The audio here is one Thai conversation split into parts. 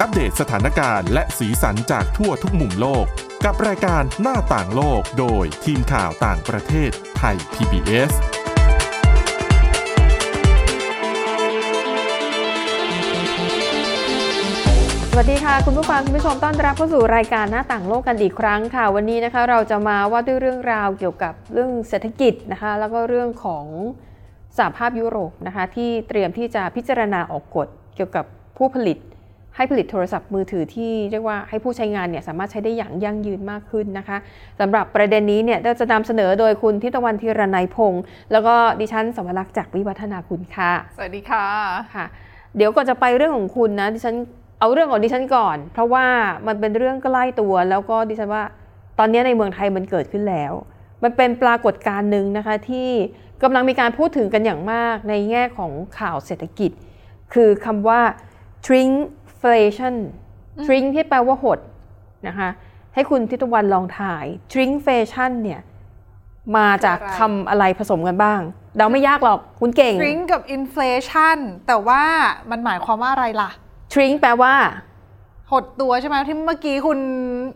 อัปเดตสถานการณ์และสีสันจากทั่วทุกมุมโลก กับรายการหน้าต่างโลกโดยทีมข่าวต่างประเทศไทย PBS สวัสดีค่ะ คุณผู้ฟังคุณผู้ชมต้อนรับเข้าสู่รายการหน้าต่างโลกกันอีกครั้งค่ะ วันนี้นะคะเราจะมาว่าด้วยเรื่องราวเกี่ยวกับเรื่องเศรษฐกิจนะคะ แล้วก็เรื่องของสหภาพยุโรปนะคะที่เตรียมที่จะพิจารณาออกกฎเกี่ยวกับผู้ผลิต ให้ผลิตโทรศัพท์มือถือที่เรียกว่าให้ผู้ใช้งานเนี่ยสามารถใช้ได้อย่างยั่งยืนมากขึ้นนะคะสำหรับประเด็นนี้เนี่ยเราจะนำเสนอโดยคุณทิตวันธีรนัยพงศ์แล้วก็ดิฉันสวรักษ์จากวิวัฒนาคุณค่ะ สวัสดีค่ะค่ะ เดี๋ยวก่อนจะไปเรื่องของคุณนะดิฉันเอาเรื่องของดิฉันก่อน เพราะว่ามันเป็นเรื่องใกล้ตัว แล้วก็ดิฉันว่าตอนนี้ในเมืองไทยมันเกิดขึ้นแล้ว มันเป็นปรากฏการณ์หนึ่งนะคะที่กำลังมีการพูดถึงกันอย่างมากในแง่ของข่าวเศรษฐกิจ คือคำว่า shrinkflation shrink ที่แปลว่าหดนะคะให้คุณทิตวันลองถ่าย shrinkflation เนี่ยมาจากคำอะไรผสมกันบ้างเดาไม่ยากหรอกคุณเก่ง shrink กับ inflation แต่ว่ามันหมายความว่าอะไรล่ะ shrink แปลว่าหดตัวใช่ไหมที่เมื่อกี้คุณ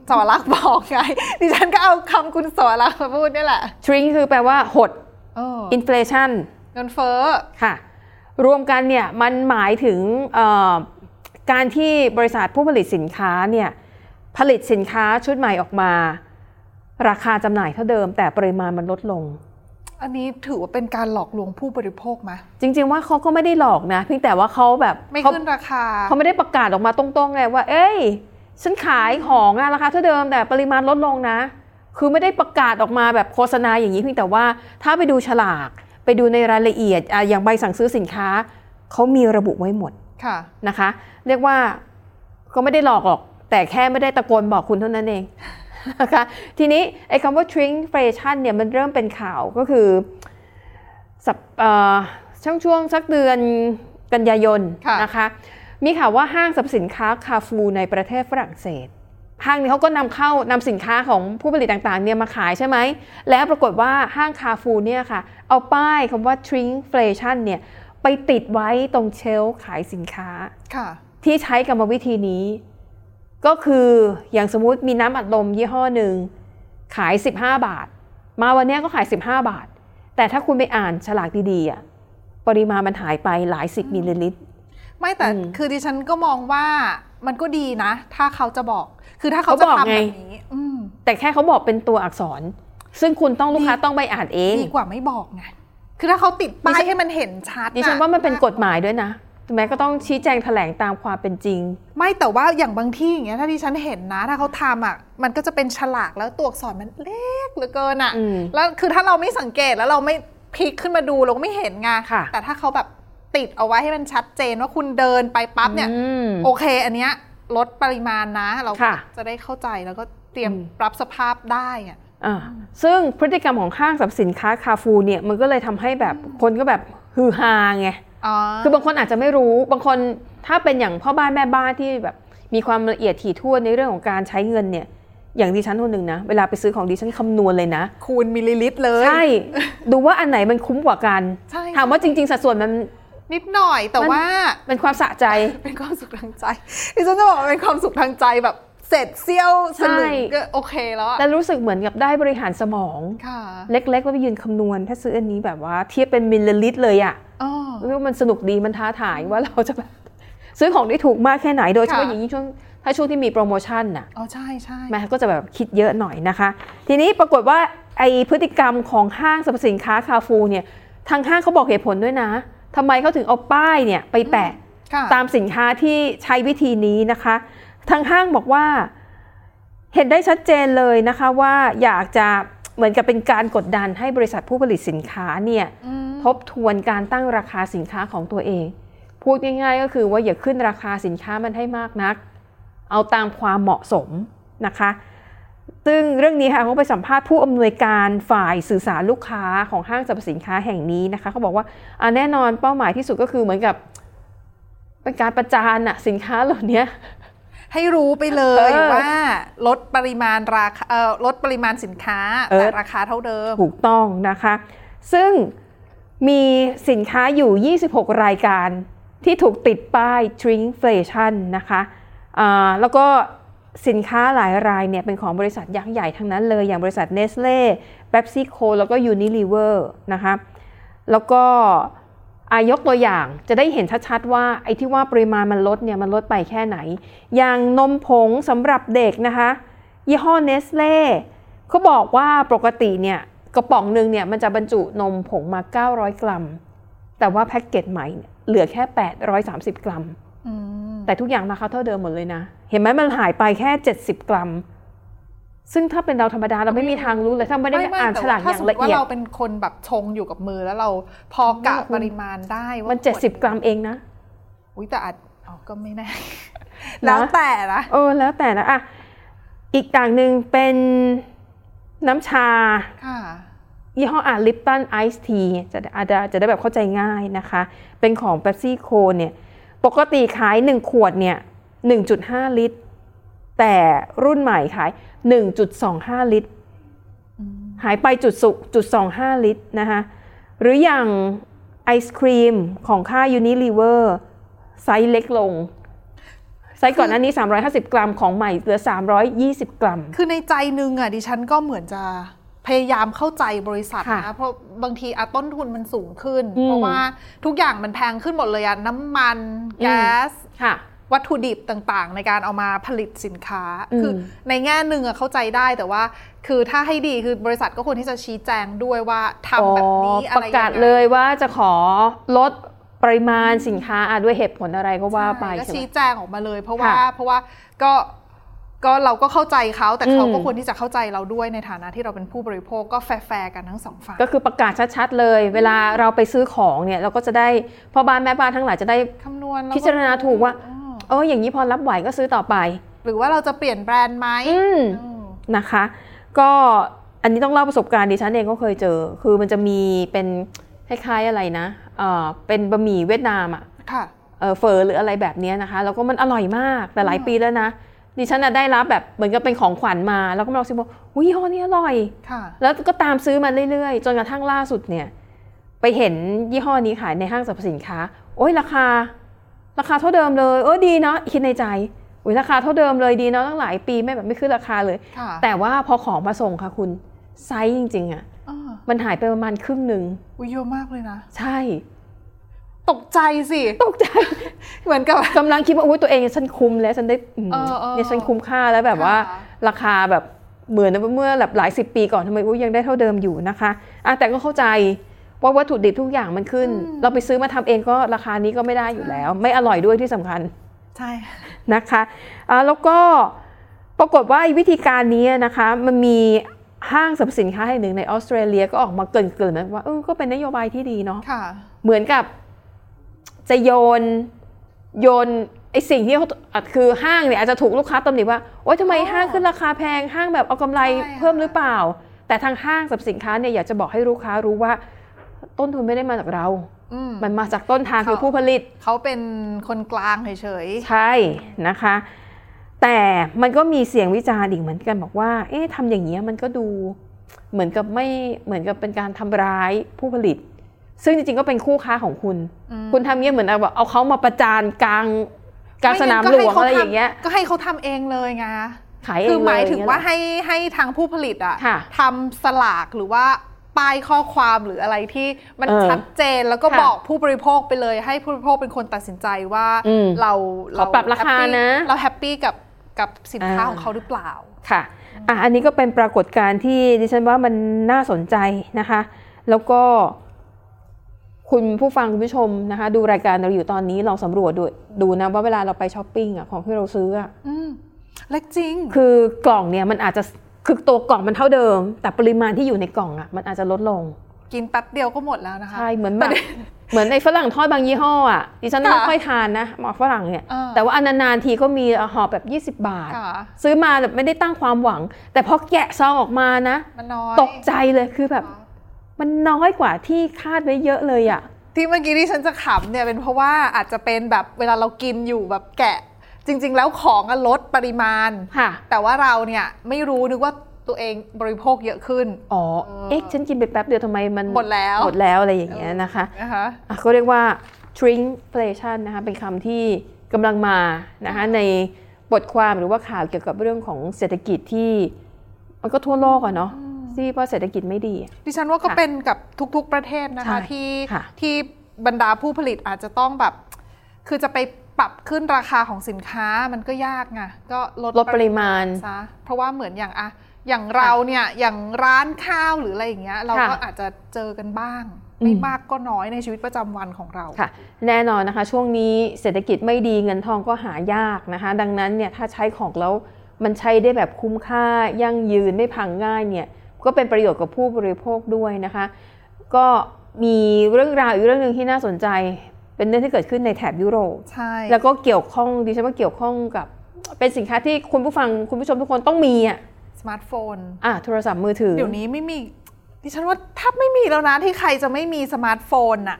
สวรักษ์บอกไง ดิฉันก็เอาคำคุณสวรักษ์มาพูดนี่แหละ shrink คือแปลว่าหดเออ inflation เงินเฟ้อค่ะ รวมกันเนี่ยมันหมายถึงเอ่อ การที่บริษัทผู้ผลิตสินค้าเนี่ยผลิตสินค้าชุดใหม่ออกมา ราคาจำหน่ายเท่าเดิม แต่ปริมาณมันลดลง อันนี้ถือว่าเป็นการหลอกลวงผู้บริโภคไหมจริง ๆ ว่าเขาก็ไม่ได้หลอกนะเพียงแต่ว่าเขาแบบไม่เขาขึ้นราคาเขาไม่ได้ประกาศออกมาตรงๆไงว่า เอ้ยฉันขายของอะราคาเท่าเดิม แต่ปริมาณลดลงนะ คือไม่ได้ประกาศออกมาแบบโฆษณาอย่างนี้เพียงแต่ว่าถ้าไปดูฉลาก ไปดูในรายละเอียดอะอย่างใบสั่งซื้อสินค้าเขามีระบุไว้หมด ค่ะนะคะ เรียกว่าก็ไม่ได้หลอกหรอก แต่แค่ไม่ได้ตะโกนบอกคุณเท่านั้นเองนะคะทีนี้ไอ้คำว่า shrinkflation เนี่ยมันเริ่มเป็นข่าวก็คือสัปเอ่อช่วงช่วงสักเดือนกันยายนค่ะนะคะมีข่าวว่าห้างสรรพสินค้าคาฟูในประเทศฝรั่งเศส ห้างนี้เขาก็นำเข้านำสินค้าของผู้ผลิตต่างๆเนี่ยมาขายใช่ไหม แล้วปรากฏว่าห้างคาฟูเนี่ยค่ะ เอาป้ายคำว่า shrinkflation เนี่ย ไปติดไว้ตรงเชลฟ์ขายสินค้าค่ะที่ใช้กรรมวิธีนี้ ก็คืออย่างสมมุติมีน้ำอัดลมยี่ห้อหนึ่งขาย 15 บาท มาวันเนี้ยก็ขาย 15 บาท แต่ถ้าคุณไปอ่านฉลากดีๆอะปริมาณมันหายไปหลายสิบมิลลิลิตร ไม่แต่อืมคือดิฉันก็มองว่ามันก็ดีนะ ถ้าเขาจะบอก คือถ้าเขาจะเขาบอกทำไงแบบนี้อืมแต่แค่เขาบอกเป็นตัวอักษร ซึ่งคุณต้องลูกค้าต้องไปอ่านเอง ดีกว่าไม่บอกไง คือถ้าเขาติดป้าดิยฉันให้มันเห็นชัดดิฉันน่ะว่ามันเป็นกฎหมายด้วยนะแม้ก็ต้องชี้แจงแถลงตามความเป็นจริง ไม่แต่ว่าอย่างบางที่อย่างเงี้ยถ้าที่ฉันเห็นนะ ถ้าเขาทำอะมันก็จะเป็นฉลากแล้วตัวอักษรมันเล็กเหลือเกินอะอืมแล้วคือถ้าเราไม่สังเกตแล้วเราไม่พลิกขึ้นมาดูเราก็ไม่เห็นไงค่ะแต่ถ้าเขาแบบติดเอาไว้ให้มันชัดเจนว่าคุณเดินไปปั๊บเนี่ยอืมโอเค อันเนี้ยลดปริมาณนะ เราค่ะจะได้เข้าใจแล้วก็เตรียมอืมรับสภาพได้อะอ่า ซึ่งพฤติกรรมของห้างสรรพสินค้าคาฟูเนี่ยมันก็เลยทำให้แบบคนก็แบบฮือฮาไงอ๋อคือบางคนอาจจะไม่รู้บางคนถ้าเป็นอย่างพ่อบ้านแม่บ้านที่แบบมีความละเอียดถี่ถ้วนในเรื่องของการใช้เงินเนี่ยอย่างดิฉันคนหนึ่งนะ เวลาไปซื้อของดิฉันคำนวณเลยนะ คูณมิลลิลิตรเลย ใช่ ดูว่าอันไหนมันคุ้มกว่ากันใช่ถามว่าจริง ๆ สัดส่วนมันนิดหน่อยแต่มันว่าเป็นความสะใจเป็นความสุขทางใจดิฉันจะบอกว่าเป็นความสุขทางใจแบบ เสร็จเซี่ยวสลึงใช่ก็โอเคแล้วอะและรู้สึกเหมือนกับได้บริหารสมองค่ะเล็กๆว่าไปยืนคำนวณ ถ้าซื้ออันนี้แบบว่าเทียบเป็นมิลลิลิตรเลยอะอ๋อรู้สึกว่ามันสนุกดีมันท้าทายว่าเราจะแบบซื้อของได้ถูกมากแค่ไหนโดยเฉพาะค่ะอย่างยิ่งช่วงถ้าช่วงที่มีโปรโมชั่นน่ะอ๋อใช่ใช่แม่ก็จะแบบคิดเยอะหน่อยนะคะ ทีนี้ปรากฏว่าไอพฤติกรรมของห้างสรรพสินค้าคาฟูเนี่ยทางห้างเขาบอกเหตุผลด้วยนะทำไมเขาถึงเอาป้ายเนี่ยไปแปะค่ะตามสินค้าที่ใช้วิธีนี้นะคะ ทางห้างบอกว่า เห็นได้ชัดเจนเลยนะคะว่าอยากจะเหมือนกับเป็นการกดดันให้บริษัทผู้ผลิตสินค้าเนี่ยอืมทบทวนการตั้งราคาสินค้าของตัวเอง พูดง่ายๆก็คือว่าอย่าขึ้นราคาสินค้ามันให้มากนัก เอาตามความเหมาะสมนะคะ ซึ่งเรื่องนี้ค่ะเขาไปสัมภาษณ์ผู้อำนวยการฝ่ายสื่อสารลูกค้าของห้างสรรพสินค้าแห่งนี้นะคะเขาบอกว่าอ่าแน่นอนเป้าหมายที่สุดก็คือเหมือนกับเป็นการประจานอะสินค้าเหล่านี้ ให้รู้ไปเลยเออว่าลดปริมาณราคาเอ่อลดปริมาณสินค้าเออแต่ราคาเท่าเดิม ถูกต้องนะคะ ซึ่งมีสินค้าอยู่ 26 รายการที่ถูกติดป้าย shrinkflation นะคะอ่าแล้วก็สินค้าหลายรายเนี่ยเป็นของบริษัทยักษ์ใหญ่ทั้งนั้นเลย อย่างบริษัท Nestlé PepsiCo แล้วก็ Unilever นะคะแล้วก็อายกตัวอย่างจะได้เห็นชัดๆว่าไอ้ที่ว่าปริมาณมันลดเนี่ยมันลดไปแค่ไหน อย่างนมผงสำหรับเด็กนะคะ ยี่ห้อเนสเล่เขาบอกว่าปกติเนี่ยกระป๋องหนึ่งเนี่ยมันจะบรรจุนมผงมา 900 กรัม แต่ว่าแพ็กเกจใหม่เนี่ยเหลือแค่ 830 กรัมอืมแต่ทุกอย่างราคาเท่าเดิมหมดเลยนะ เห็นไหมมันหายไปแค่ 70 กรัม ซึ่งถ้าเป็นเราธรรมดาเราไม่มีทางรู้เลยถ้าไม่ได้อ่านฉลากอย่างละเอียดถ้าสมมติว่าเราเป็นคนแบบชงอยู่กับมือแล้วเราพอกะอืมปริมาณได้ว่ามันขวด70กรัมเองนะอุ้ยแต่อาจอ๋อก็ไม่แน่แล้วแต่นะเออแล้วแต่นะอะอีกอย่างหนึ่งเป็นน้ำชาค่ะยี่ห้ออะลิปตันไอซ์ทีจะอาจจะจะได้แบบเข้าใจง่ายนะคะ เป็นของ p ป๊ s ซี่โคเนี่ย ปกติขาย 1 ขวดเนี่ย 1.5 ลิตร แต่รุ่นใหม่ขาย 1.25 ลิตร หายไปจุดสุจุด25ลิตรนะคะหรืออย่างไอศครีมของค่า Unilever ไซส์เล็กลงไซส์ก่อนหน้านี้ 350 กรัมของใหม่เหลือ 320 กรัม คือในใจหนึงอะดิฉันก็เหมือนจะพยายามเข้าใจบริษัทค่ะนะเพราะบางทีอะต้นทุนมันสูงขึ้นอืมเพราะว่าทุกอย่างมันแพงขึ้นหมดเลยอะน้ำมันอืมแก๊สค่ะ วัตถุดิบต่างๆ ในการเอามาผลิตสินค้าอืมคือในแง่หนึ่งอะเข้าใจได้แต่ว่า คือถ้าให้ดีคือบริษัทก็ควรที่จะชี้แจงด้วยว่าทำแบบนี้อ๋ออะปไรระยังไงกาศเลยว่าจะขอลดปริมาณสินค้าอะด้วยเหตุผลอะไรก็ว่าไปใช่ก็ใช่ไหมชี้แจงออกมาเลย เพราะว่าค่ะเพราะว่าก็ก็เราก็เข้าใจเขาแต่เขาอืมก็ควรที่จะเข้าใจเราด้วยในฐานะที่เราเป็นผู้บริโภคก็แฟร์ๆกันทั้งสองฝ่ายก็คือประกาศชัดๆเลย เวลาเราไปซื้อของเนี่ยเราก็จะได้พ่อบ้านแม่บ้านทั้งหลายจะได้คำนวณแล้วพิจารณาถูกว่าอ๋อ เอออย่างนี้พอรับไหวก็ซื้อต่อไป หรือว่าเราจะเปลี่ยนแบรนด์ไหมอืมอืมนะคะ ก็อันนี้ต้องเล่าประสบการณ์ดิฉันเองก็เคยเจอ คือมันจะมีเป็นคล้ายๆอะไรนะเออเป็นบะหมี่เวียดนามอะค่ะเออเฟอร์หรืออะไรแบบเนี้ยนะคะ แล้วก็มันอร่อยมากแต่หลายปีแล้วนะดิฉันน่ะได้รับแบบเหมือนกับเป็นของขวัญมา แล้วก็มาลองชิมว่าอุ้ยยี่ห้อนี้อร่อยค่ะ แล้วก็ตามซื้อมาเรื่อยๆ จนกระทั่งล่าสุดเนี่ย ไปเห็นยี่ห้อนี้ขายในห้างสรรพสินค้า โอ้ยราคา ราคาเท่าเดิมเลยเออดีเนาะคิดในใจอุ้ยราคาเท่าเดิมเลยดีเนาะตั้งหลายปีไม่แบบไม่ขึ้นราคาเลยค่ะแต่ว่าพอของมาส่งค่ะคุณไซส์จริงๆอะ่ะอ่ามันหายไปประมาณครึ่งหนึ่งอุ้ยเยอะมากเลยนะ ใช่ ตกใจสิ ตกใจ เหมือนกับกำลังคิดว่าอุ้ยตัวเองฉันคุ้มแล้วฉันได้อืมเออเออเนี่ยฉันคุ้มค่าแล้วแบบว่าค่ะราคาแบบเหมือนเมื่อแบบหลายสิบปีก่อนทำไมอุ้ยยังได้เท่าเดิมอยู่นะคะอะแต่ก็เข้าใจ ว่าวัตถุดิบทุกอย่างมันขึ้น เราไปซื้อมาทำเองก็ราคานี้ก็ไม่ได้อยู่แล้ว ไม่อร่อยด้วยที่สำคัญ ใช่นะคะอ่าแล้วก็ปรากฏว่าไอ้วิธีการนี้นะคะมันมีห้างสรรพสินค้าแห่งหนึ่งในออสเตรเลียก็ออกมาเกรินๆนะว่าเออก็เป็นนโยบายที่ดีเนาะค่ะเหมือนกับจะโยนโยนไอสิ่งที่เขาอะคือห้างเนี่ยอาจจะถูกลูกค้าตำหนิว่าโอ๊ยทำไมอ๋อห้างขึ้นราคาแพงห้างแบบเอากำไรใช่ค่ะเพิ่มหรือเปล่า แต่ทางห้างสรรพสินค้าเนี่ยอยากจะบอกให้ลูกค้ารู้ว่า ต้นทุนไม่ได้มาจากเราอืมมันมาจากต้นทางค่ะคือผู้ผลิต เขาเป็นคนกลางเฉยใช่นะคะ แต่มันก็มีเสียงวิจารณ์อีกเหมือนกันบอกว่า เอ๊ะทำอย่างนี้ยมันก็ดูเหมือนกับไม่เหมือนกับเป็นการทำร้ายผู้ผลิต ซึ่งจริงๆก็เป็นคู่ค้าของคุณๆอืมคุณทำเงี้ยเหมือนเอาแบบเอาเขามาประจานกลางกลางสนามหลวงอะไรอย่างเงี้ย ก็ให้เขาทำเองเลยไงขายเองคือหมายถึงเลว่าเงี้ยเหรอให้ให้ทางผู้ผลิตอะค่ะทำฉลากหรือว่า ป้ายข้อความหรืออะไรที่มันเออชัดเจนแล้วก็ค่ะบอกผู้บริโภคไปเลย ให้ผู้บริโภคเป็นคนตัดสินใจว่าอืมเราขอปรับราคา happy นะเรา happy กับกับสินค้าอ่า ของเขาหรือเปล่า ค่ะอะ อันนี้ก็เป็นปรากฏการณ์ที่ดิฉันว่ามันน่าสนใจนะคะ แล้วก็คุณผู้ฟังคุณผู้ชมนะคะ ดูรายการเราอยู่ตอนนี้ลองสำรวจดูดูนะว่าเวลาเราไปช้อปปิ้งอะของที่เราซื้ออะอืมเล็กจริง คือกล่องเนี่ยมันอาจจะ คือตัวกล่องมันเท่าเดิม แต่ปริมาณที่อยู่ในกล่องอะมันอาจจะลดลง กินแป๊บเดียวก็หมดแล้วนะคะใช่เหมือนแบบเหมือนในฝรั่งทอดบางยี่ห้ออะดิฉันค่ะไม่ค่อยทานนะหมอฝรั่งเนี่ยเออแต่ว่าอันนานๆทีก็มีห่อแบบ 20 บาทค่ะซื้อมาแบบไม่ได้ตั้งความหวัง แต่พอแกะซองออกมานะมันน้อยตกใจเลยคือแบบ มันน้อยกว่าที่คาดไว้เยอะเลยอะที่เมื่อกี้ที่ฉันจะขำเนี่ยเป็นเพราะว่าอาจจะเป็นแบบเวลาเรากินอยู่แบบแกะ จริง ๆ แล้วของอะลดปริมาณ ค่ะ แต่ว่าเราเนี่ยไม่รู้นึกว่าตัวเองบริโภคเยอะขึ้น อ๋อ เอ๊ะ ฉันกินไปแป๊บเดียวทำไมมันหมดแล้ว หมดแล้วอะไรอย่างเงี้ยนะคะนะคะอะก็เรียกว่า shrinkflation นะคะเป็นคำที่กำลังมานะคะในบทความหรือว่าข่าวเกี่ยวกับเรื่องของเศรษฐกิจที่มันก็ทั่วโลกอะเนาะที่เพราะเศรษฐกิจไม่ดี ดิฉันว่าก็ค่ะเป็นกับทุกๆประเทศนะใช่คะที่ค่ะที่บรรดาผู้ผลิตอาจจะต้องแบบ คือจะไป ปรับขึ้นราคาของสินค้ามันก็ยากไงก็ลดลดปริมาณซะเพราะว่าเหมือนอย่างอะอย่างเราเนี่ยอย่างร้านข้าวหรืออะไรอย่างเงี้ยเราก็ค่ะอาจจะเจอกันบ้างอืมไม่มากก็น้อยในชีวิตประจำวันของเราค่ะ แน่นอนนะคะ ช่วงนี้เศรษฐกิจไม่ดีเงินทองก็หายากนะคะ ดังนั้นเนี่ยถ้าใช้ของแล้วมันใช้ได้แบบคุ้มค่ายั่งยืนไม่พังง่ายเนี่ยก็เป็นประโยชน์กับผู้บริโภคด้วยนะคะ ก็มีเรื่องราวอีกเรื่องหนึ่งที่น่าสนใจ เป็นเรื่องที่เกิดขึ้นในแถบยุโรปใช่แล้วก็เกี่ยวข้องดิฉันว่าเกี่ยวข้องกับ เป็นสินค้าที่คุณผู้ฟังคุณผู้ชมทุกคนต้องมีอะสมาร์ทโฟนอะโทรศัพท์มือถือเดี๋ยวนี้ไม่มีดิฉันว่าแทบไม่มีแล้วนะที่ใครจะไม่มีสมาร์ทโฟนอะ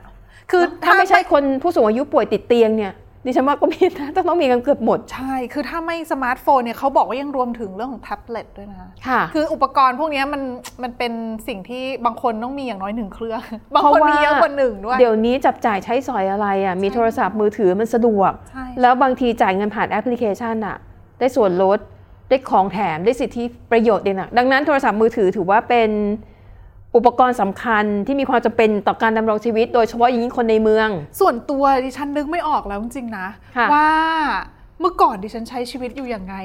คือถ้าไม่ใช่คนผู้สูงอายุป่วยติดเตียงเนี่ย ดิฉันว่าก็มีนะต้องมีกันเกือบหมด ใช่ คือถ้าไม่สมาร์ทโฟนเนี่ยเขาบอกว่ายังรวมถึงเรื่องของแท็บเล็ตด้วยนะค่ะ คืออุปกรณ์พวกเนี้ยมันมันเป็นสิ่งที่บางคนต้องมีอย่างน้อยหนึ่งเครื่อง บางเพราะคนว่ามีเยอะกว่าหนึ่งด้วย เดี๋ยวนี้จับจ่ายใช้สอยอะไรอะ มีโทรศัพท์มือถือมันสะดวกใช่แล้วบางทีจ่ายเงินผ่านแอปพลิเคชันอะ ได้ส่วนลด ได้ของแถม ได้สิทธิประโยชน์เด่นอะ ดังนั้นโทรศัพท์มือถือถือว่าเป็น อุปกรณ์สำคัญที่มีความจำเป็นต่อการดำรงชีวิต โดยเฉพาะอย่างยิ่งคนในเมือง ส่วนตัวดิฉันนึกไม่ออกแล้วจริงๆนะค่ะว่าเมื่อก่อนดิฉันใช้ชีวิตอยู่อย่างไง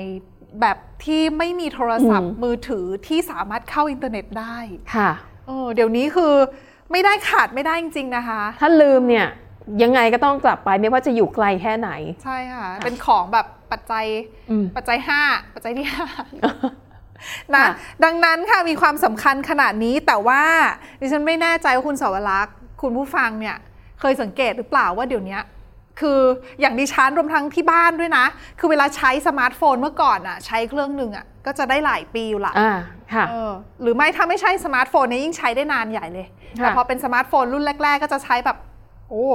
แบบที่ไม่มีโทรศัพท์มือถือที่สามารถเข้าอินเทอร์เน็ตได้ค่ะเออเดี๋ยวนี้คือไม่ได้ขาดไม่ได้จริง ๆนะคะ ถ้าลืมเนี่ยยังไงก็ต้องกลับไปไม่ว่าจะอยู่ไกลแค่ไหน ใช่ค่ะ เป็นของแบบปัจจัยอืมปัจจัย5ปัจจัยที่5 นะค่ะดังนั้นค่ะมีความสำคัญขนาดนี้แต่ว่าดิฉันไม่แน่ใจว่าคุณเสาวรักษ์คุณผู้ฟังเนี่ยเคยสังเกตหรือเปล่าว่าเดี๋ยวนี้คืออย่างดิฉันรวมทั้งที่บ้านด้วยนะ คือเวลาใช้สมาร์ทโฟนเมื่อก่อนอะใช้เครื่องหนึ่งอะก็จะได้หลายปีอยู่ละอ่าค่ะเออหรือไม่ถ้าไม่ใช่สมาร์ทโฟนเนี่ยยิ่งใช้ได้นานใหญ่เลยค่ะแต่พอเป็นสมาร์ทโฟนรุ่นแรก ๆ ก็จะใช้แบบโอ้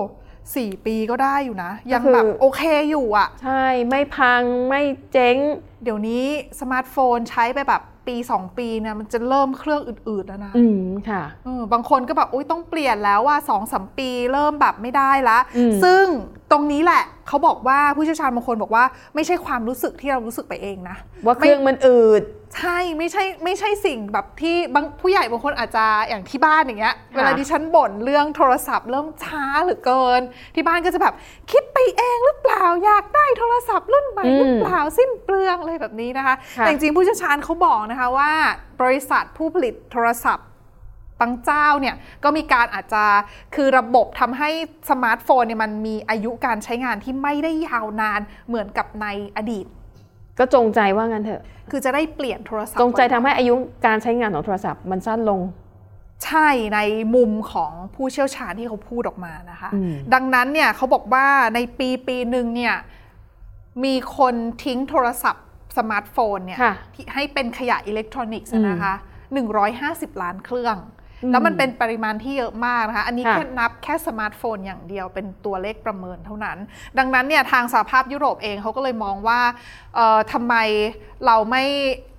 สี่ปีก็ได้อยู่นะ ยังก็คือแบบโอเคอยู่อะใช่ไม่พังไม่เจ๊ง เดี๋ยวนี้สมาร์ทโฟนใช้ไปแบบปี 2 ปีเนี่ยมันจะเริ่มเครื่องอืดๆแล้วนะ อืมค่ะเออบางคนก็แบบอุ้ยต้องเปลี่ยนแล้วว่า2อสมปีเริ่มแบบไม่ได้ละอืมซึ่ง ตรงนี้แหละเขาบอกว่าผู้เชี่ยวชาญบางคนบอกว่าไม่ใช่ความรู้สึกที่เรารู้สึกไปเองนะ ว่าเครื่องมันอืด ใช่ไม่ใช่ไม่ใช่สิ่งแบบที่บางผู้ใหญ่บางคนอาจจะอย่างที่บ้านอย่างเงี้ยค่ะเวลาดิฉันบ่นเรื่องโทรศัพท์เริ่มช้าเหลือเกิน ที่บ้านก็จะแบบคิดไปเองหรือเปล่าอยากได้โทรศัพท์รุ่นใหม่หรือเปล่าสิ้นเปลืองอะไรแบบนี้นะคะค่ะแต่จริงๆผู้เชี่ยวชาญเขาบอกนะคะว่า บริษัทผู้ผลิตโทรศัพท์ บางเจ้าเนี่ยก็มีการอาจจะคือระบบทำให้สมาร์ทโฟนเนี่ยมันมีอายุการใช้งานที่ไม่ได้ยาวนานเหมือนกับในอดีต ก็จงใจว่างั้นเถอะ คือจะได้เปลี่ยนโทรศัพท์จงใจบ่อยๆทำให้อายุการใช้งานของโทรศัพท์มันสั้นลงใช่ในมุมของผู้เชี่ยวชาญที่เขาพูดออกมานะคะอืมดังนั้นเนี่ยเขาบอกว่าในปีปีหนึ่งเนี่ยมีคนทิ้งโทรศัพท์สมาร์ทโฟนเนี่ยค่ะที่ให้เป็นขยะอิเล็กทรอนิกส์อืมนะคะ 150 ล้านเครื่องอืม แล้วมันเป็นปริมาณที่เยอะมากนะคะ อันนี้ค่ะแค่นับแค่สมาร์ทโฟนอย่างเดียวเป็นตัวเลขประเมินเท่านั้น ดังนั้นเนี่ยทางสหภาพยุโรปเองเขาก็เลยมองว่าเอ่อทำไมเราไม่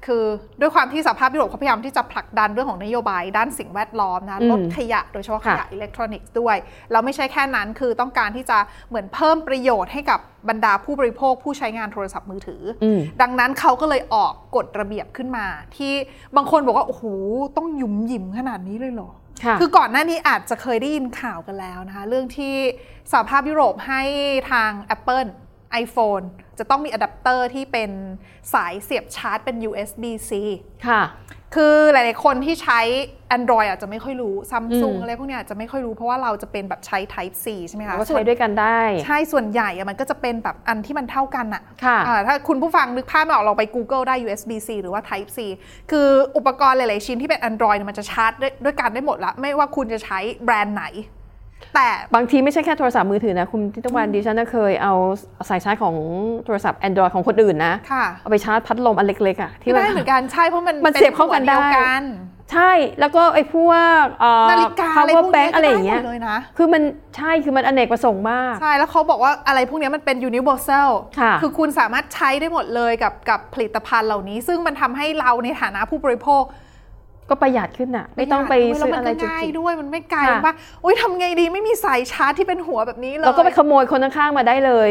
คือด้วยความที่สหภาพยุโรปเขาพยายามที่จะผลักดันเรื่องของนโยบายด้านสิ่งแวดล้อมนะอืมลดขยะโดยเฉพาะค่ะขยะอิเล็กทรอนิกส์ด้วยแล้วไม่ใช่แค่นั้นคือต้องการที่จะเหมือนเพิ่มประโยชน์ให้กับบรรดาผู้บริโภคผู้ใช้งานโทรศัพท์มือถือออืมดังนั้นเขาก็เลยออกกฎระเบียบขึ้นมา ที่บางคนบอกว่าโอ้โหต้องหยุมหยิมขนาดนี้เลยเหรอค่ะคือก่อนหน้านี้อาจจะเคยได้ยินข่าวกันแล้วนะคะ เรื่องที่สหภาพยุโรปให้ทาง Apple iPhone จะต้องมีอะแดปเตอร์ที่เป็นสายเสียบชาร์จเป็น USB-C ค่ะ คือหลาย ๆ คนที่ใช้ Android อาจจะไม่ค่อยรู้ซัมซุงอืมอะไรพวกเนี้ยอาจจะไม่ค่อยรู้เพราะว่าเราจะเป็นแบบใช้ Type C ใช่ไหมคะก็ใช้ด้วยกันได้ ใช่ส่วนใหญ่อะมันก็จะเป็นแบบอันที่มันเท่ากันอะค่ะอ่าถ้าคุณผู้ฟังนึกภาพไม่ออกเราไป Google ได้ USB-C หรือว่า Type C คืออุปกรณ์หลาย ๆ ชิ้นที่เป็น Android เนี่ยมันจะชาร์จด้วยด้วยกันได้หมดละไม่ว่าคุณจะใช้แบรนด์ไหน แต่บางทีไม่ใช่แค่โทรศัพท์มือถือนะ คุณทิตวันดิฉันน่ะเคยเอาสายชาร์จของโทรศัพท์ Android ของคนอื่นนะค่ะเอาไปชาร์จพัดลมอันเล็กๆอะที่ที่มันได้เหมือนกันใช่เพราะมันมันเสียบเข้ากันได้ป็หัวยวกันใช่แล้วก็ไอ้พวกเอ่อนาฬิกาอะไรพ power วก bank นี้อะไรก็อได้ย่างหเงี้มยดเลยนะคือมันใช่คือมันอเนกประสงค์มาก ใช่ แล้วเขาบอกว่าอะไรพวกเนี้ยมันเป็น universal ค่ะอคุณสามารถใช้ได้หมดเลยกับกับผลิตภัณฑ์เหล่านี้ ซึ่งมันทำให้เราในฐานะผู้บริโภค ก็ประหยัดขึ้นอะ ไม่ต้องไปประหยัดด้วยซื้ออะไรแล้วมันก็จุกง่ายจิกด้วยมันไม่ไกลค่ะว่าอุ้ยทำไงดีไม่มีสายชาร์จที่เป็นหัวแบบนี้เลยเราก็ไปขโมยคนข้างๆมาได้เลย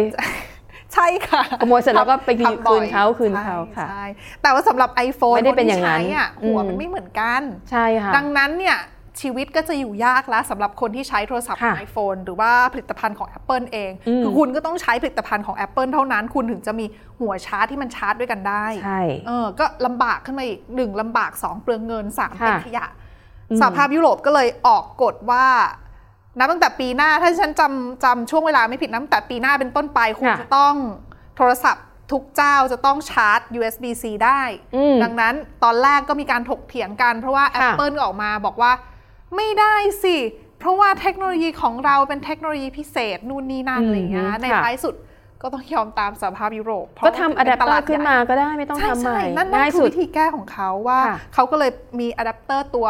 ใช่ค่ะขโมยเสร็จแล้วก็ไปคืนทำบ่อยคืนเขาคืนเขาใช่ค่ะใช่แต่ว่าสำหรับ iPhone ไม่ได้เป็นอย่างนั้นคที่ใช้อะหัวอืมมันไม่เหมือนกัน ใช่ค่ะ ดังนั้นเนี่ย ชีวิตก็จะอยู่ยากแล้วสำหรับคนที่ใช้โทรศัพท์ค่ะ iPhone หรือว่าผลิตภัณฑ์ของ Apple เองอืมคือคุณก็ต้องใช้ผลิตภัณฑ์ของ Apple เท่านั้น คุณถึงจะมีหัวชาร์จที่มันชาร์จด้วยกันได้ใช่เออก็ลำบากขึ้นมาอีกหนึ่งลำบากสองเปลืองเงินสามเป็นค่ะขยะอืมสหภาพยุโรปก็เลยออกกฎว่านับตั้งแต่ปีหน้าถ้าฉันจำจำช่วงเวลาไม่ผิดนับตั้งแต่ปีหน้าเป็นต้นไปคุณค่ะจะต้องโทรศัพท์ทุกเจ้าจะต้องชาร์จ USB-C ได้อืมดังนั้นตอนแรกก็มีการถกเถียงกันเพราะว่าค่ะ Apple ก็ออกมาบอกว่า ไม่ได้สิ เพราะว่าเทคโนโลยีของเราเป็นเทคโนโลยีพิเศษนู่นนี่นั่นอืมอะไรอย่างเงี้ยในค่ะท้ายสุดก็ต้องยอมตามสหภาพยุโรปเพราะก็ว่าทำเป็อะแดปตเตอลาดร์ขึ้นใหญ่มาก็ได้ไม่ต้องใช่ทำใหม่ใช่นั่นนั่นง่ายคือสุดวิธีแก้ของเขาว่าค่ะเขาก็เลยมีอะแดปเตอร์ตัว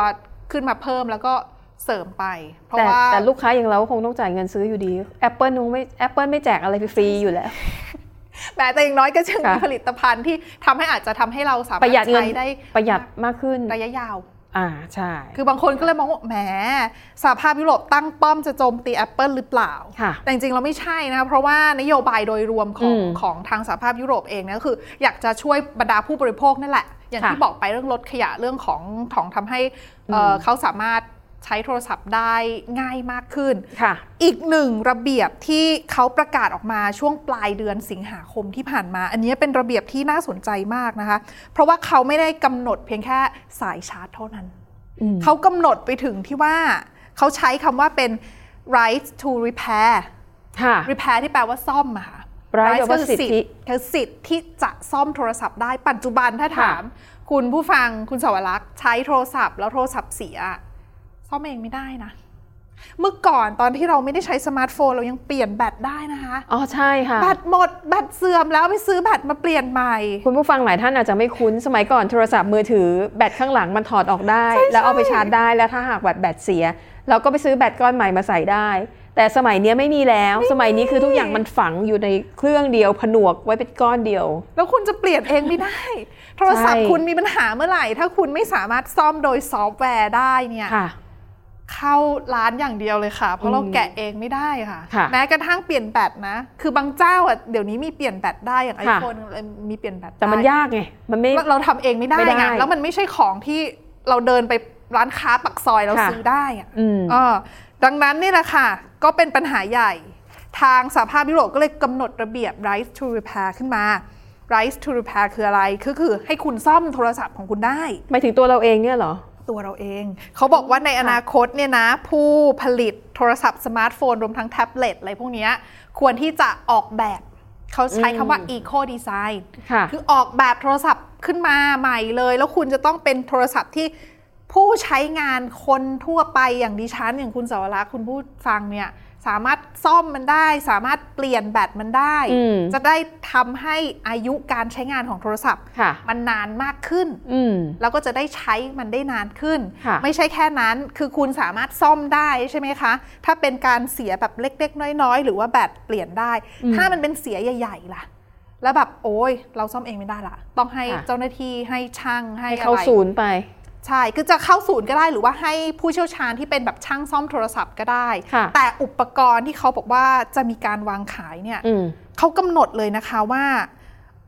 ขึ้นมาเพิ่มแล้วก็เสริมไป เพราะแต่ว่าแต่ลูกค้าอย่างเราก็คงต้องจ่ายเงินซื้ออยู่ดี Apple คงไม่ Apple ไม่แจกอะไรฟรีๆอยู่แล้วแม้แต่อย่างน้อยก็จะมีค่ะผลิตภัณฑ์ที่ทำให้อาจจะทำให้เราสามารถประหยัดเงินใช้ได้ประหยัดมากขึ้นระยะยาว อ่าใช่ คือบางคนก็เลยมองว่าแหมสหภาพยุโรปตั้งป้อมจะโจมตี Apple หรือเปล่าค่ะแต่จริงๆเราไม่ใช่นะ เพราะว่านโยบายโดยรวมของอืมของทางสหภาพยุโรปเองเนี่ยก็คือ อยากจะช่วยบรรดาผู้บริโภคนั่นแหละ อย่างค่ะที่บอกไปเรื่องลดขยะเรื่องของของทำให้เอ่ออมเขาสามารถ ใช้โทรศัพท์ได้ง่ายมากขึ้นค่ะอีกหนึ่งระเบียบที่เขาประกาศออกมาช่วงปลายเดือนสิงหาคมที่ผ่านมา อันนี้เป็นระเบียบที่น่าสนใจมากนะคะ เพราะว่าเขาไม่ได้กำหนดเพียงแค่สายชาร์จเท่านั้นอืมเขากำหนดไปถึงที่ว่าเขาใช้คำว่าเป็น right to repair ค่ะ repair ที่แปลว่าซ่อมอะค่ะ right แปลว่าก็คือสิทธิคือสิทธิ์ที่จะซ่อมโทรศัพท์ได้ปัจจุบันถ้าค่ะถาม คุณผู้ฟังคุณสวรักษ์ใช้โทรศัพท์แล้วโทรศัพท์เสีย ซ่อมเองไม่ได้นะ เมื่อก่อนตอนที่เราไม่ได้ใช้สมาร์ทโฟนเรายังเปลี่ยนแบตได้นะคะ อ๋อใช่ค่ะ แบตหมดแบตเสื่อมแล้วไปซื้อแบตมาเปลี่ยนใหม่ คุณผู้ฟังหลายท่านอาจจะไม่คุ้น สมัยก่อนโทรศัพท์มือถือแบตข้างหลังมันถอดออกได้ แล้วเอาไปชาร์จได้แล้วถ้าหากแบตแบตเสีย เราก็ไปซื้อแบตก้อนใหม่มาใส่ได้แต่สมัยเนี้ยไม่มีแล้ว สมัยนี้คือทุกอย่างมันฝังอยู่ในเครื่องเดียวผนวกไว้เป็นก้อนเดียว แล้วคุณจะเปลี่ยนเองไม่ได้ โทรศัพท์ใช่คุณมีปัญหาเมื่อไหร่ ถ้าคุณไม่สามารถซ่อมโดยซอฟต์แวร์ได้เนี่ยค่ะ เข้าร้านอย่างเดียวเลยค่ะ เพราะเราอืมแกะเองไม่ได้ค่ะค่ะ แม้กระทั่งเปลี่ยนแบตนะ คือบางเจ้าอะเดี๋ยวนี้มีเปลี่ยนแบตได้อย่างค่ะ iPhone มีเปลี่ยนแบตแต่มันได้ยากไงมันไม่เราเราทำเองไม่ได้ไม่ได้ไงแล้วมันไม่ใช่ของที่เราเดินไปร้านค้าปากซอยเราค่ะซื้อได้อะอืมเออดังนั้นนี่แหละค่ะ ก็เป็นปัญหาใหญ่ ทางสหภาพยุโรปก็เลยกำหนดระเบียบ right to repair ขึ้นมา right to repair คืออะไรคือคือให้คุณซ่อมโทรศัพท์ของคุณได้หมายถึงตัวเราเองเนี่ยเหรอ ตัวเราเอง เขาบอกว่าในอนาคตเนี่ยนะ ผู้ผลิตโทรศัพท์สมาร์ทโฟน รวมทั้งแท็บเล็ตอะไรพวกเนี้ยควรที่จะออกแบบเขาใช้คำว่า eco design ค่ะคือออกแบบโทรศัพท์ขึ้นมาใหม่เลย แล้วคุณจะต้องเป็นโทรศัพท์ที่ผู้ใช้งานคนทั่วไปอย่างดิฉันอย่างคุณสาวรักษ์คุณผู้ฟังเนี่ย สามารถซ่อมมันได้ สามารถเปลี่ยนแบตมันได้อืมจะได้ทำให้อายุการใช้งานของโทรศัพท์ค่ะมันนานมากขึ้นอืมแล้วก็จะได้ใช้มันได้นานขึ้นค่ะไม่ใช่แค่นั้นคือคุณสามารถซ่อมได้ใช่ไหมคะ ถ้าเป็นการเสียแบบเล็ก ๆ น้อย ๆ หรือว่าแบตเปลี่ยนได้ ถ้ามันเป็นเสียใหญ่ๆล่ะแล้วแบบโอ้ยเราซ่อมเองไม่ได้ละ ต้องให้ค่ะเจ้าหน้าที่ให้ช่างให้ให้อะเข้าไรศูนย์ไป ใช่ คือจะเข้าศูนย์ก็ได้หรือว่าให้ผู้เชี่ยวชาญที่เป็นแบบช่างซ่อมโทรศัพท์ก็ได้ค่ะแต่อุปกรณ์ที่เขาบอกว่าจะมีการวางขายเนี่ยอืมเขากำหนดเลยนะคะว่า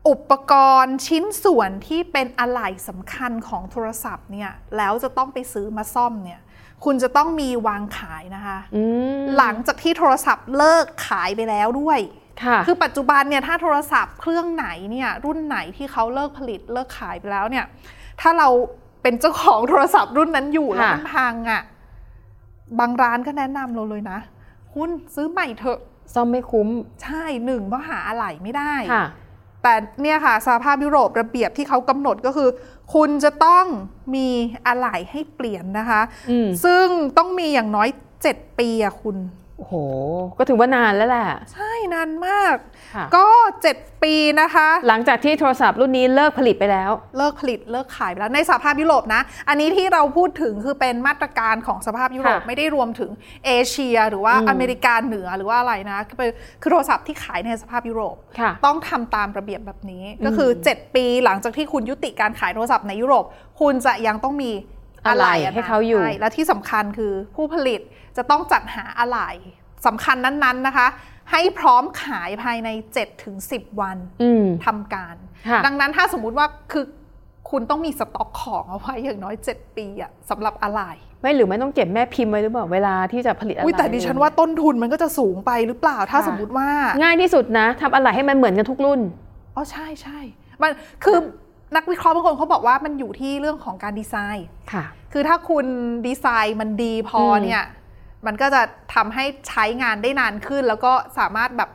อุปกรณ์ชิ้นส่วนที่เป็นอะไหล่สำคัญของโทรศัพท์เนี่ยแล้วจะต้องไปซื้อมาซ่อมเนี่ยคุณจะต้องมีวางขายนะคะอืมหลังจากที่โทรศัพท์เลิกขายไปแล้วด้วยค่ะคือปัจจุบันเนี่ยถ้าโทรศัพท์เครื่องไหนเนี่ยรุ่นไหนที่เขาเลิกผลิตเลิกขายไปแล้วเนี่ยถ้าเรา เป็นเจ้าของโทรศัพท์รุ่นนั้นอยู่แล้วค่ะมันพังอะ่ะ บางร้านก็แนะนำเราเลยนะ คุณซื้อใหม่เถอะ ซ่อมไม่คุ้ม ใช่หนึ่งเพราะหาอะไหล่ไม่ได้ค่ะแต่เนี่ยค่ะสหภาพยุโรประเบียบที่เขากำหนดก็คือ คุณจะต้องมีอะไหล่ให้เปลี่ยนนะคะอืมซึ่งต้องมีอย่างน้อย7ปีอะคุณ โอ้โห ก็ถือว่านานแล้วแหละ ใช่นานมากค่ะก็ 7 ปีนะคะ หลังจากที่โทรศัพท์รุ่นนี้เลิกผลิตไปแล้ว เลิกผลิตเลิกขายไปแล้วในสหภาพยุโรปนะ อันนี้ที่เราพูดถึงคือเป็นมาตรการของสหภาพยุโรปค่ะไม่ได้รวมถึงเอเชีย หรือว่าอืมอเมริกาเหนือหรือว่าอะไรนะ คือเป็นคือโทรศัพท์ที่ขายในสหภาพยุโรปค่ะต้องทำตามระเบียบแบบนี้ ก็คือ 7 ปีหลังจากที่คุณยุติการขายโทรศัพท์ในยุโรป คุณจะยังต้องมีอะไหล่ะให้เขาอยู่ใช่และที่สำคัญคือผู้ผลิต จะต้องจัดหาอะไหล่สำคัญนั้นๆนะคะ ให้พร้อมขายภายใน 7-10 วันอืมทำการค่ะดังนั้นถ้าสมมุติว่าคือคุณต้องมีสต็อกของเอาไว้อย่างน้อย 7 ปีอะสำหรับอะไร ไม่หรือไม่ต้องเก็บแม่พิมพ์ไว้หรือเปล่าเวลาที่จะผลิตอะไรอุ้ยแต่ดิฉันว่าต้นทุนมันก็จะสูงไปหรือเปล่าถ้าค่ะสมมติว่า ง่ายที่สุดนะทำอะไรให้มันเหมือนกันทุกรุ่นอ๋อใช่ใช่มันคือนักวิเคราะห์บางคนเขาบอกว่ามันอยู่ที่เรื่องของการดีไซน์ค่ะ คือถ้าคุณดีไซน์มันดีพออมเนี่ย มันก็จะทำให้ใช้งานได้นานขึ้น แล้วก็สามารถแบบ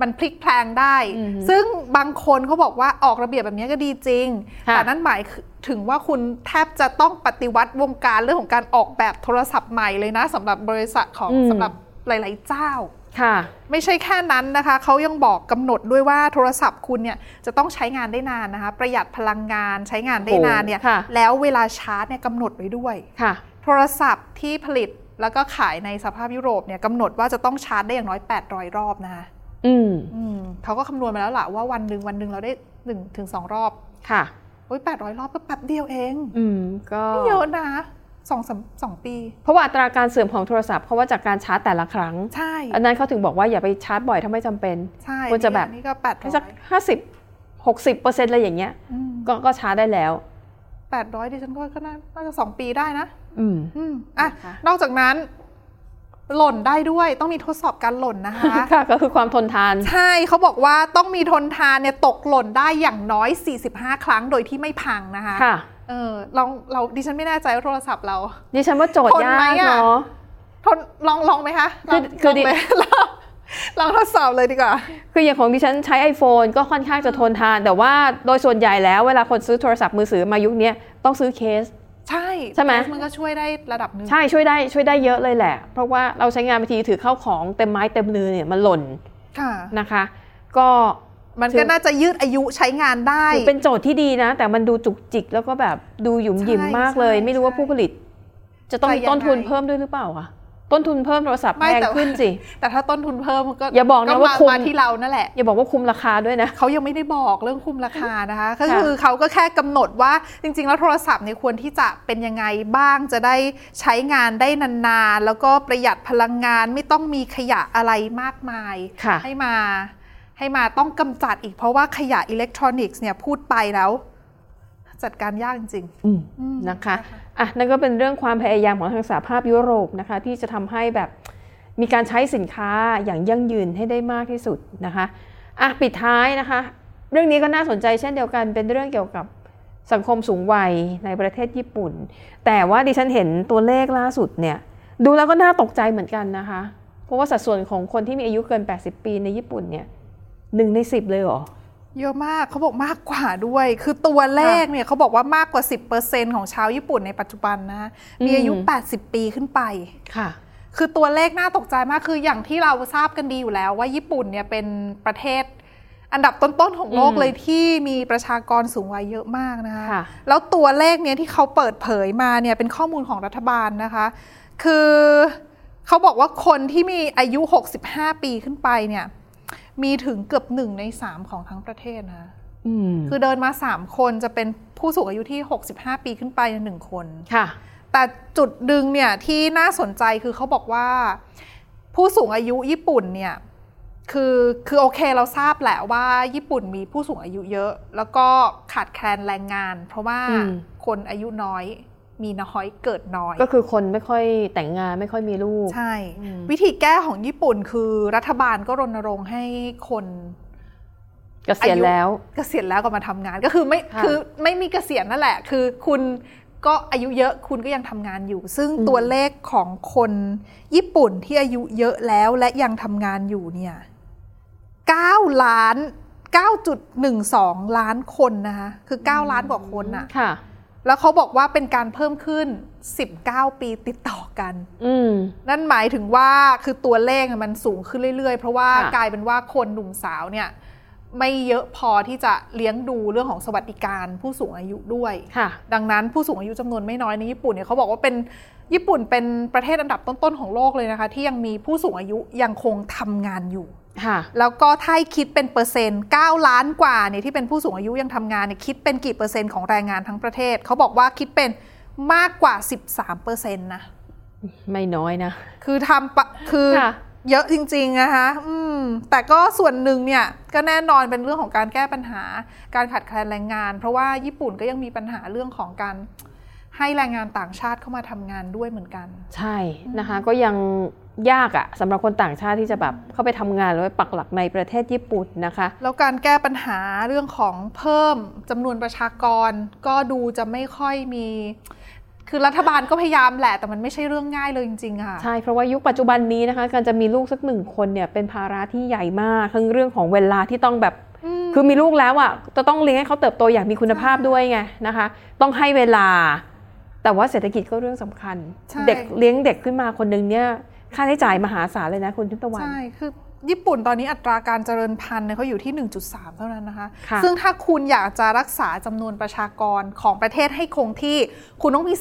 มันพลิกแพลงได้อืมซึ่งบางคนเขาบอกว่าออกระเบียบแบบนี้ก็ดีจริงค่ะแต่นั่นหมายถึงว่าคุณแทบจะต้องปฏิวัติวงการเรื่องของการออกแบบโทรศัพท์ใหม่เลยนะสำหรับบริษัทของสำหรับหลาย ๆ เจ้าค่ะ ไม่ใช่แค่นั้นนะคะ เขายังบอกกำหนดด้วยว่าโทรศัพท์คุณเนี่ยจะต้องใช้งานได้นานนะคะ ประหยัดพลังงานใช้งานได้นานเนี่ยโอ้ค่ะแล้วเวลาชาร์จเนี่ยกำหนดไว้ด้วยค่ะ โทรศัพท์ที่ผลิต แล้วก็ขายในสภาพยุโรปเนี่ยกำหนดว่าจะต้องชาร์จได้อย่างน้อย 800 รอบนะคะอืมอืมเขาก็คำนวณมาแล้วล่ะว่าวันหนึ่งวันหนึ่งเราได้1ถึง2รอบค่ะโอ้ย800รอบก็แป๊บเดียวเอง อืมก็ไม่เยอะนะสองสามสองปี เพราะว่าอัตราการเสื่อมของโทรศัพท์เพราะว่าจากการชาร์จแต่ละครั้ง ใช่ อันนั้นเขาถึงบอกว่าอย่าไปชาร์จบ่อยถ้าไม่จำเป็น ใช่ควรจะแบบอันนี่ก็ให้สัก800ห้าสิบหกสิบเปอร์เซ็นต์อะไรอย่างเงี้ยอืมก็ก็ชาร์จได้แล้ว 800ดิฉันก็ก็น่าน่าจะสองปีได้นะ อืมอืมอะนะคะนอกจากนั้น หล่นได้ด้วยต้องมีทดสอบการหล่นนะคะค่ะก็คือความทนทาน ใช่เขาบอกว่าต้องมีทนทานเนี่ยตกหล่นได้อย่างน้อย 45 ครั้งโดยที่ไม่พังนะคะค่ะเออลองเราดิฉันไม่แน่ใจว่าโทรศัพท์เรา ดิฉันว่าโจทย์ทนยาไหมกอะเนาะทนลองลองไหมคะลองคือคือดิ ลองไหมลองลองทดสอบเลยดีกว่า คืออย่างของดิฉันใช้ iPhone ก็ค่อนข้างจะทนทาน แต่ว่าโดยส่วนใหญ่แล้วเวลาคนซื้อโทรศัพท์มือถือมายุคนี้ต้องซื้อเคส ใช่ใช่ไหมมันก็ช่วยได้ระดับหนึ่งใช่ช่วยได้ช่วยได้เยอะเลยแหละ เพราะว่าเราใช้งานบางทีถือเข้าของเต็มไม้เต็มมือเนี่ยมันหล่นค่ะนะคะ ก็มันก็น่าจะยืดอายุใช้งานได้ถือเป็นโจทย์ที่ดีนะ แต่มันดูจุกจิกแล้วก็แบบดูหยุมหยิมใช่มากเลยใช่ไม่รู้ว่าใช่ผู้ผลิต จะต้องมีจะยังไงต้นทุนเพิ่มด้วยหรือเปล่าคะ ต้นทุนเพิ่มโทรศัพท์ไม่แพงแต่ขึ้นสิ แต่ถ้าต้นทุนเพิ่มก็อย่าบอกนะว่ามาคุมมาที่เรานั่นแหละ อย่าบอกว่าคุมราคาด้วยนะเขายังไม่ได้บอกเรื่องคุมราคานะคะ ก็ค่ะคือเขาก็แค่กำหนดว่าจริง ๆ แล้วโทรศัพท์เนี่ยควรที่จะเป็นยังไงบ้างจะได้ใช้งานได้นานๆ แล้วก็ประหยัดพลังงานไม่ต้องมีขยะอะไรมากมายค่ะให้มาให้มาต้องกำจัดอีกเพราะว่าขยะอิเล็กทรอนิกส์เนี่ยพูดไปแล้ว จัดการยากจริงอืมอืมนะคะ อะนั่นก็เป็นเรื่องความพยายามของทางสหภาพยุโรปนะคะที่จะทำให้แบบมีการใช้สินค้าอย่างยั่งยืนให้ได้มากที่สุดนะคะอะปิดท้ายนะคะ เรื่องนี้ก็น่าสนใจเช่นเดียวกันเป็นเรื่องเกี่ยวกับสังคมสูงวัยในประเทศญี่ปุ่น แต่ว่าดิฉันเห็นตัวเลขล่าสุดเนี่ยดูแล้วก็น่าตกใจเหมือนกันนะคะ เพราะว่าสัดส่วนของคนที่มีอายุเกิน 80 ปีในญี่ปุ่นเนี่ยหนึ่งในสิบเลยเหรอ เยอะมากเขาบอกมากกว่าด้วย คือตัวเลขเนี่ยเขาบอกว่ามากกว่า 10%ของชาวญี่ปุ่นในปัจจุบันนะมีอายุอืม80 ปีขึ้นไปค่ะ คือตัวเลขน่าตกใจมากคืออย่างที่เราทราบกันดีอยู่แล้วว่าญี่ปุ่นเนี่ยเป็นประเทศอันดับต้นๆของโลกอืมเลยที่มีประชากรสูงวัยเยอะมากนะคะค่ะแล้วตัวเลขเนี้ยที่เขาเปิดเผยมาเนี่ยเป็นข้อมูลของรัฐบาลนะคะ คือเขาบอกว่าคนที่มีอายุ 65 ปีขึ้นไปเนี่ย มีถึงเกือบหนึ่งในสามของทั้งประเทศนะคะอืมคือเดินมา3คนจะเป็นผู้สูงอายุที่65ปีขึ้นไปหนึ่งคนค่ะ แต่จุดดึงเนี่ยที่น่าสนใจคือเขาบอกว่า ผู้สูงอายุญี่ปุ่นเนี่ยคือคือโอเคเราทราบแหละว่าญี่ปุ่นมีผู้สูงอายุเยอะ แล้วก็ขาดแคลนแรงงาน เพราะว่าอืมคนอายุน้อย มีน้อยเกิดน้อย ก็คือคนไม่ค่อยแต่งงานไม่ค่อยมีลูก ใช่อืมวิธีแก้ของญี่ปุ่นคือรัฐบาลก็รณรงค์ให้คนเกษียณแล้วเกษียณแล้วก็มาทำงานก็คือไม่ค่ะคือไม่มีเกษียณนั่นแหละ คือคุณก็อายุเยอะคุณก็ยังทำงานอยู่ ซึ่งอืมตัวเลขของคนญี่ปุ่นที่อายุเยอะแล้วและยังทำงานอยู่เนี่ย9ล้าน 9.12 ล้านคนนะคะ คือ 9 ล้านกว่าคนน่ะค่ะ แล้วเขาบอกว่าเป็นการเพิ่มขึ้น 19 ปีติดต่อกันอืมนั่นหมายถึงว่าคือตัวเลขอะมันสูงขึ้นเรื่อยๆ เพราะว่าค่ะกลายเป็นว่าคนหนุ่มสาวเนี่ยไม่เยอะพอที่จะเลี้ยงดูเรื่องของสวัสดิการผู้สูงอายุด้วยค่ะดังนั้นผู้สูงอายุจำนวนไม่น้อยในญี่ปุ่นเนี่ยเขาบอกว่าเป็น ญี่ปุ่นเป็นประเทศอันดับต้นๆของโลกเลยนะคะ ที่ยังมีผู้สูงอายุยังคงทำงานอยู่ค่ะแล้วก็ถ้าให้คิดเป็นเปอร์เซ็นต์ 9 ล้านกว่าเนี่ยที่เป็นผู้สูงอายุยังทำงานเนี่ยคิดเป็นกี่เปอร์เซ็นต์ของแรงงานทั้งประเทศ เขาบอกว่าคิดเป็นมากกว่า 13เปอร์เซ็นต์นะ ไม่น้อยนะ คือทำปะคือค่ะเยอะจริงๆนะคะอืมแต่ก็ส่วนหนึ่งเนี่ยก็แน่นอนเป็นเรื่องของการแก้ปัญหา การขาดแคลนแรงงาน เพราะว่าญี่ปุ่นก็ยังมีปัญหาเรื่องของการ ให้แรงงานต่างชาติเข้ามาทำงานด้วยเหมือนกัน ใช่นะคะ ก็ยังยากอะสำหรับคนต่างชาติที่จะแบบเข้าไปทำงานหรือว่าปักหลักในประเทศญี่ปุ่นนะคะ แล้วการแก้ปัญหาเรื่องของเพิ่มจำนวนประชากร ก็ดูจะไม่ค่อยมี คือรัฐบาลก็พยายามแหละแต่มันไม่ใช่เรื่องง่ายเลยจริงๆค่ะ ใช่เพราะว่ายุคปัจจุบันนี้นะคะ การจะมีลูกสักหนึ่งคนเนี่ยเป็นภาระที่ใหญ่มากทั้งเรื่องของเวลาที่ต้องแบบคือมีลูกแล้วอะ่ะจะต้องเลี้ยงให้เขาเติบโตอย่างมีคุณภาพด้วยไงนะคะ ต้องให้เวลา แต่ว่าเศรษฐกิจก็เรื่องสำคัญใช่เด็กเลี้ยงเด็กขึ้นมาคนหนึ่งเนี่ยค่าใช้จ่ายมหาศาลเลยนะคุณทิพย์ตะวันใช่คือญี่ปุ่นตอนนี้อัตราการเจริญพันธุ์เนี่ยเขาอยู่ที่ 1.3 เท่านั้นนะคะค่ะซึ่งถ้าคุณอยากจะรักษาจำนวนประชากรของประเทศให้คงที่ คุณต้องมี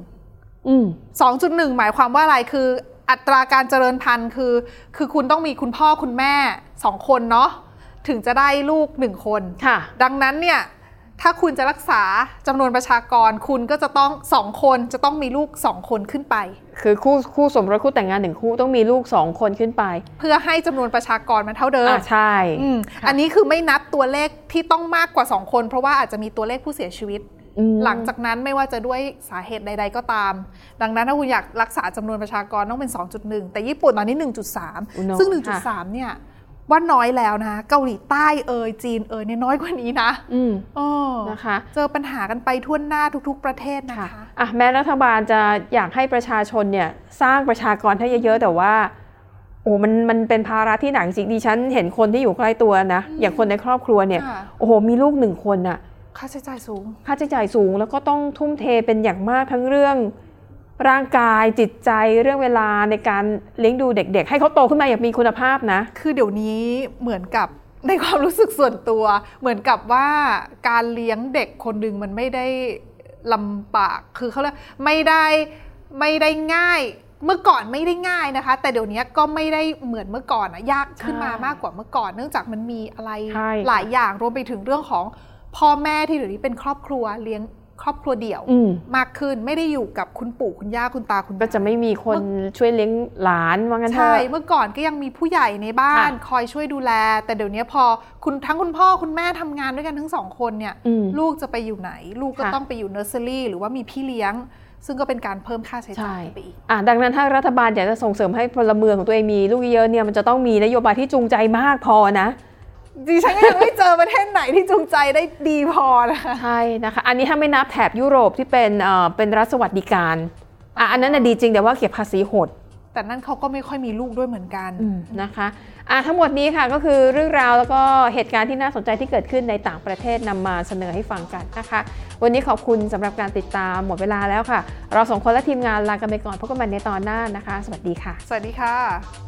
2.1อืม2.1 หมายความว่าอะไรคือ อัตราการเจริญพันธุ์คือ คือคุณต้องมีคุณพ่อคุณแม่ 2 คนเนาะถึงจะได้ลูก 1 คนค่ะ ดังนั้นเนี่ย ถ้าคุณจะรักษาจำนวนประชากรคุณก็จะต้องสองคนจะต้องมีลูกสองคนขึ้นไป คือคู่คู่สมรสคู่แต่งงานหนึ่งคู่ต้องมีลูกสองคนขึ้นไป เพื่อให้จำนวนประชากรมันเท่าเดิมอ่าใช่อืมค่ะอันนี้คือไม่นับตัวเลขที่ต้องมากกว่า2คน เพราะว่าอาจจะมีตัวเลขผู้เสียชีวิตอืมหลังจากนั้นไม่ว่าจะด้วยสาเหตุใด ๆ ก็ตาม ดังนั้นถ้าคุณอยากรักษาจำนวนประชากรต้องเป็น 2.1 แต่ญี่ปุ่นตอนนี้อุ๊ย1.3น้อยซึ่งค่ะ1.3 เนี่ย ว่าน้อยแล้วนะเกาหลีใต้เอยจีนเอยเนี่ยน้อยกว่านี้นะอืมเออนะคะ เจอปัญหากันไปทั่วหน้าทุก ๆ ประเทศนะคะอะแม้รัฐบาลจะอยากให้ประชาชนเนี่ยสร้างประชากรให้เยอะๆ แต่ว่าโอ้มันมันเป็นภาระที่หนักจริงดิฉันเห็นคนที่อยู่ใกล้ตัวนะอย่างคนในครอบครัวเนี่ยค่ะโอ้โหมีลูกหนึ่งคนน่ะค่าใช้จ่ายสูง ค่าใช้จ่ายสูงแล้วก็ต้องทุ่มเทเป็นอย่างมากทั้งเรื่อง ร่างกายจิตใจเรื่องเวลาในการเลี้ยงดูเด็ก ๆ ให้เขาโตขึ้นมาอย่างมีคุณภาพนะ คือเดี๋ยวนี้เหมือนกับในความรู้สึกส่วนตัว เหมือนกับว่าการเลี้ยงเด็กคนหนึ่งมันไม่ได้ลำบากคือเขาเรียกไม่ได้ไม่ได้ง่ายเมื่อก่อนไม่ได้ง่ายนะคะ แต่เดี๋ยวนี้ก็ไม่ได้เหมือนเมื่อก่อนอะยากขึ้นมาใช่มากกว่าเมื่อก่อน เนื่องจากมันมีอะไรใช่หลายอย่างรวมไปถึงเรื่องของพ่อแม่ที่เดี๋ยวนี้เป็นครอบครัวเลี้ยง ครอบครัวเดี่ยวอืมมากขึ้นไม่ได้อยู่กับคุณปู่คุณย่าคุณตาคุณก็ยายจะไม่มีคนช่วยเลี้ยงหลานว่างั้นเถใช่อะเมื่อก่อนก็ยังมีผู้ใหญ่ในบ้านค่ะคอยช่วยดูแล แต่เดี๋ยวนี้พอคุณทั้งคุณพ่อคุณแม่ทำงานด้วยกันทั้งสองคนเนี่ยอืมลูกจะไปอยู่ไหน ลูกก็ค่ะต้องไปอยู่เนอร์เซอรี่หรือว่ามีพี่เลี้ยงซึ่งก็เป็นการเพิ่มค่าใช้จ่ายไปอีกอะดังนั้นถ้ารัฐบาลอยากจะส่งเสริมให้พลเมืองของตัวเองมีลูกเยอะๆเนี่ยมันจะต้องมีนโยบายที่จูงใจมากพอนะ ดิฉันก็ยังไม่เจอประเทศไหนที่จูงใจได้ดีพอนะคะใช่นะคะ อันนี้ถ้าไม่นับแถบยุโรปที่เป็นเอ่อเป็นรัฐสวัสดิการอะอันนั้นน่ะดีจริงแต่ว่าเก็บภาษีโหดแต่นั่นเขาก็ไม่ค่อยมีลูกด้วยเหมือนกันนะคะอะทั้งหมดนี้ค่ะก็คือเรื่องราวแล้วก็เหตุการณ์ที่น่าสนใจที่เกิดขึ้นในต่างประเทศนำมาเสนอให้ฟังกันนะคะ วันนี้ขอบคุณสำหรับการติดตามหมดเวลาแล้วค่ะ เราสองคนและทีมงานลากันไปก่อนพบกันใหม่ในตอนหน้านะคะ สวัสดีค่ะ สวัสดีค่ะ